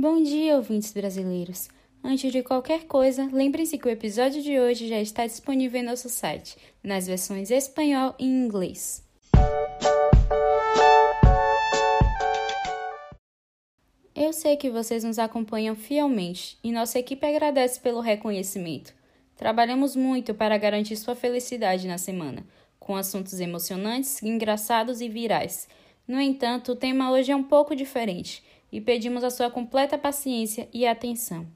Bom dia, ouvintes brasileiros! Antes de qualquer coisa, lembre-se que o episódio de hoje já está disponível em nosso site, nas versões espanhol e inglês. Eu sei que vocês nos acompanham fielmente e nossa equipe agradece pelo reconhecimento. Trabalhamos muito para garantir sua felicidade na semana, com assuntos emocionantes, engraçados e virais. No entanto, o tema hoje é um pouco diferente e pedimos a sua completa paciência e atenção.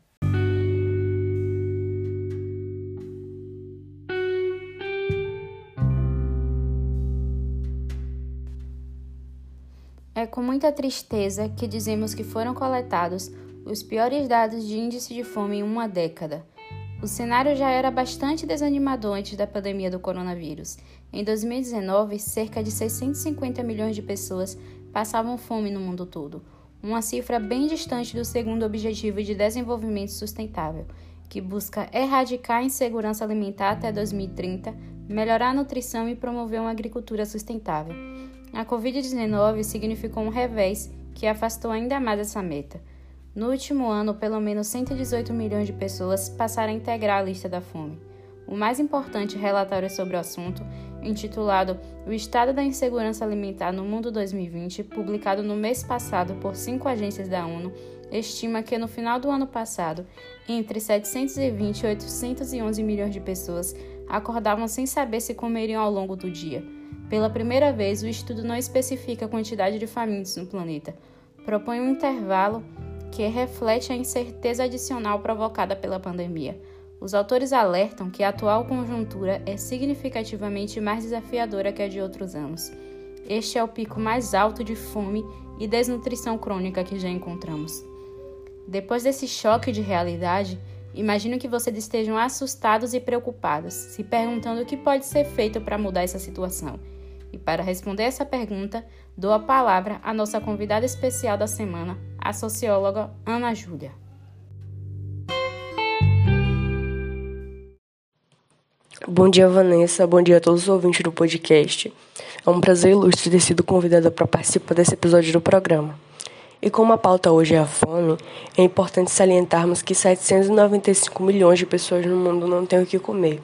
É com muita tristeza que dizemos que foram coletados os piores dados de índice de fome em uma década. O cenário já era bastante desanimador antes da pandemia do coronavírus. Em 2019, cerca de 650 milhões de pessoas passavam fome no mundo todo, uma cifra bem distante do segundo Objetivo de Desenvolvimento Sustentável, que busca erradicar a insegurança alimentar até 2030, melhorar a nutrição e promover uma agricultura sustentável. A Covid-19 significou um revés que afastou ainda mais essa meta. No último ano, pelo menos 118 milhões de pessoas passaram a integrar a lista da fome. O mais importante relatório sobre o assunto, intitulado O Estado da Insegurança Alimentar no Mundo 2020, publicado no mês passado por cinco agências da ONU, estima que no final do ano passado, entre 720 e 811 milhões de pessoas acordavam sem saber se comeriam ao longo do dia. Pela primeira vez, o estudo não especifica a quantidade de famintos no planeta. Propõe um intervalo que reflete a incerteza adicional provocada pela pandemia. Os autores alertam que a atual conjuntura é significativamente mais desafiadora que a de outros anos. Este é o pico mais alto de fome e desnutrição crônica que já encontramos. Depois desse choque de realidade, imagino que vocês estejam assustados e preocupados, se perguntando o que pode ser feito para mudar essa situação. E para responder essa pergunta, dou a palavra à nossa convidada especial da semana, a socióloga Ana Júlia. Bom dia, Vanessa. Bom dia a todos os ouvintes do podcast. É um prazer ilustre ter sido convidada para participar desse episódio do programa. E como a pauta hoje é a fome, é importante salientarmos que 795 milhões de pessoas no mundo não têm o que comer.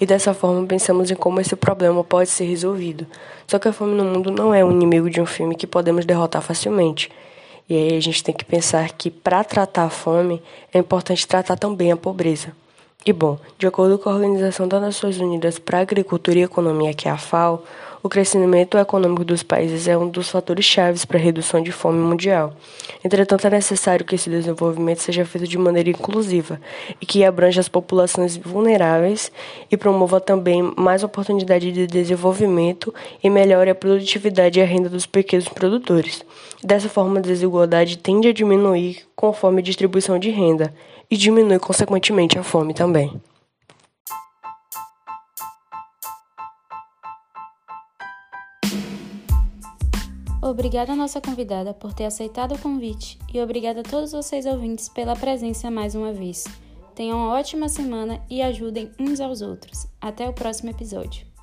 E dessa forma pensamos em como esse problema pode ser resolvido. Só que a fome no mundo não é um inimigo de um filme que podemos derrotar facilmente. E aí a gente tem que pensar que para tratar a fome é importante tratar também a pobreza. E bom, de acordo com a Organização das Nações Unidas para a Agricultura e Economia, que é a FAO, o crescimento econômico dos países é um dos fatores chaves para a redução de fome mundial. Entretanto, é necessário que esse desenvolvimento seja feito de maneira inclusiva e que abranja as populações vulneráveis e promova também mais oportunidade de desenvolvimento e melhore a produtividade e a renda dos pequenos produtores. Dessa forma, a desigualdade tende a diminuir conforme a distribuição de renda e diminui consequentemente a fome também. Obrigada à nossa convidada por ter aceitado o convite e obrigada a todos vocês ouvintes pela presença mais uma vez. Tenham uma ótima semana e ajudem uns aos outros. Até o próximo episódio.